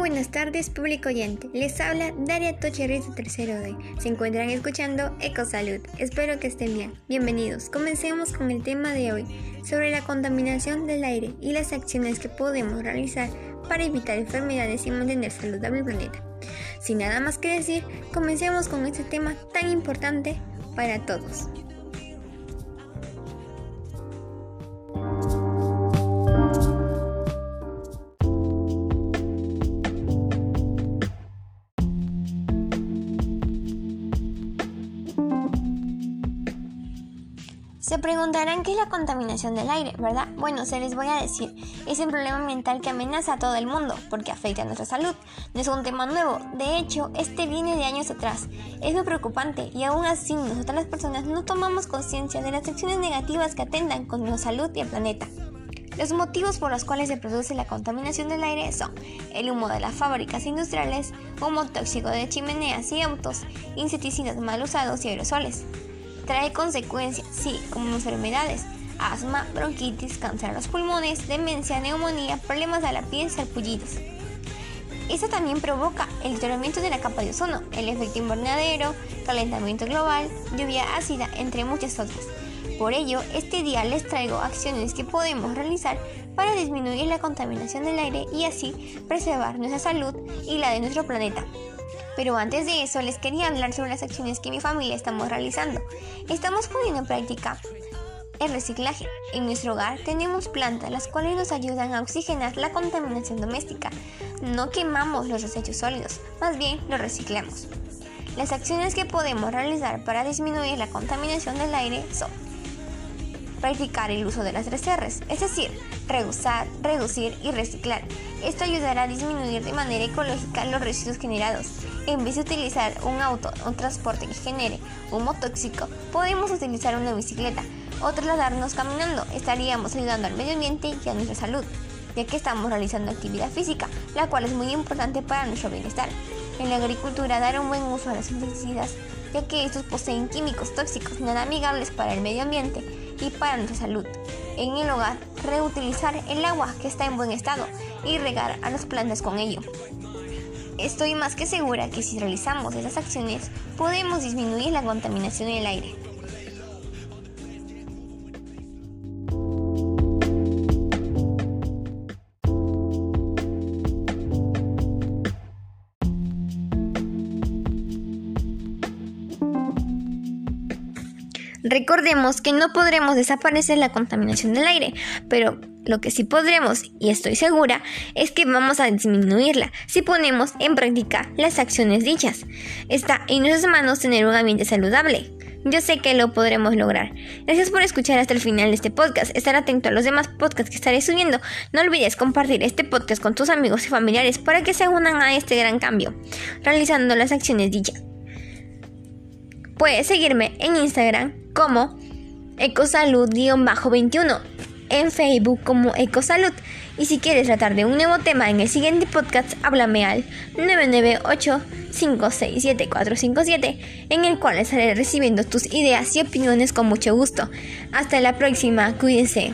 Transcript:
buenas tardes, público oyente. Les habla Daria Tocherriz de Tercero D. Se encuentran escuchando Ecosalud. Espero que estén bien. Bienvenidos. Comencemos con el tema de hoy sobre la contaminación del aire y las acciones que podemos realizar para evitar enfermedades y mantener saludable el planeta. Sin nada más que decir, comencemos con este tema tan importante para todos. Se preguntarán qué es la contaminación del aire, ¿verdad? Bueno, se les voy a decir, es un problema ambiental que amenaza a todo el mundo porque afecta a nuestra salud. No es un tema nuevo, de hecho, este viene de años atrás. Es muy preocupante y aún así nosotras las personas no tomamos conciencia de las acciones negativas que atendan con nuestra salud y el planeta. Los motivos por los cuales se produce la contaminación del aire son el humo de las fábricas industriales, humo tóxico de chimeneas y autos, insecticidas mal usados y aerosoles trae consecuencias, sí, como enfermedades, asma, bronquitis, cáncer a los pulmones, demencia, neumonía, problemas de la piel, sarpullidos. Esto también provoca el deterioramiento de la capa de ozono, el efecto invernadero, calentamiento global, lluvia ácida, entre muchas otras. Por ello, este día les traigo acciones que podemos realizar para disminuir la contaminación del aire y así preservar nuestra salud y la de nuestro planeta. Pero antes de eso les quería hablar sobre las acciones que mi familia estamos realizando. Estamos poniendo en práctica el reciclaje. En nuestro hogar tenemos plantas las cuales nos ayudan a oxigenar la contaminación doméstica. No quemamos los desechos sólidos, más bien los reciclamos. Las acciones que podemos realizar para disminuir la contaminación del aire son practicar el uso de las tres R's, es decir, reusar, reducir y reciclar. Esto ayudará a disminuir de manera ecológica los residuos generados. En vez de utilizar un auto un transporte que genere humo tóxico, podemos utilizar una bicicleta o trasladarnos caminando. Estaríamos ayudando al medio ambiente y a nuestra salud, ya que estamos realizando actividad física, la cual es muy importante para nuestro bienestar. En la agricultura, dar un buen uso a los insecticidas, ya que estos poseen químicos tóxicos nada amigables para el medio ambiente y para nuestra salud. En el hogar, reutilizar el agua que está en buen estado y regar a las plantas con ello. Estoy más que segura que si realizamos esas acciones podemos disminuir la contaminación del aire. Recordemos que no podremos desaparecer la contaminación del aire, pero lo que sí podremos, y estoy segura, es que vamos a disminuirla si ponemos en práctica las acciones dichas. Está en nuestras manos tener un ambiente saludable. Yo sé que lo podremos lograr. Gracias por escuchar hasta el final de este podcast. Estar atento a los demás podcasts que estaré subiendo. No olvides compartir este podcast con tus amigos y familiares para que se unan a este gran cambio, realizando las acciones dichas. Puedes seguirme en Instagram como ecosalud-21, en Facebook como ecosalud. Y si quieres tratar de un nuevo tema en el siguiente podcast, háblame al 998-567-457, en el cual estaré recibiendo tus ideas y opiniones con mucho gusto. Hasta la próxima, cuídense.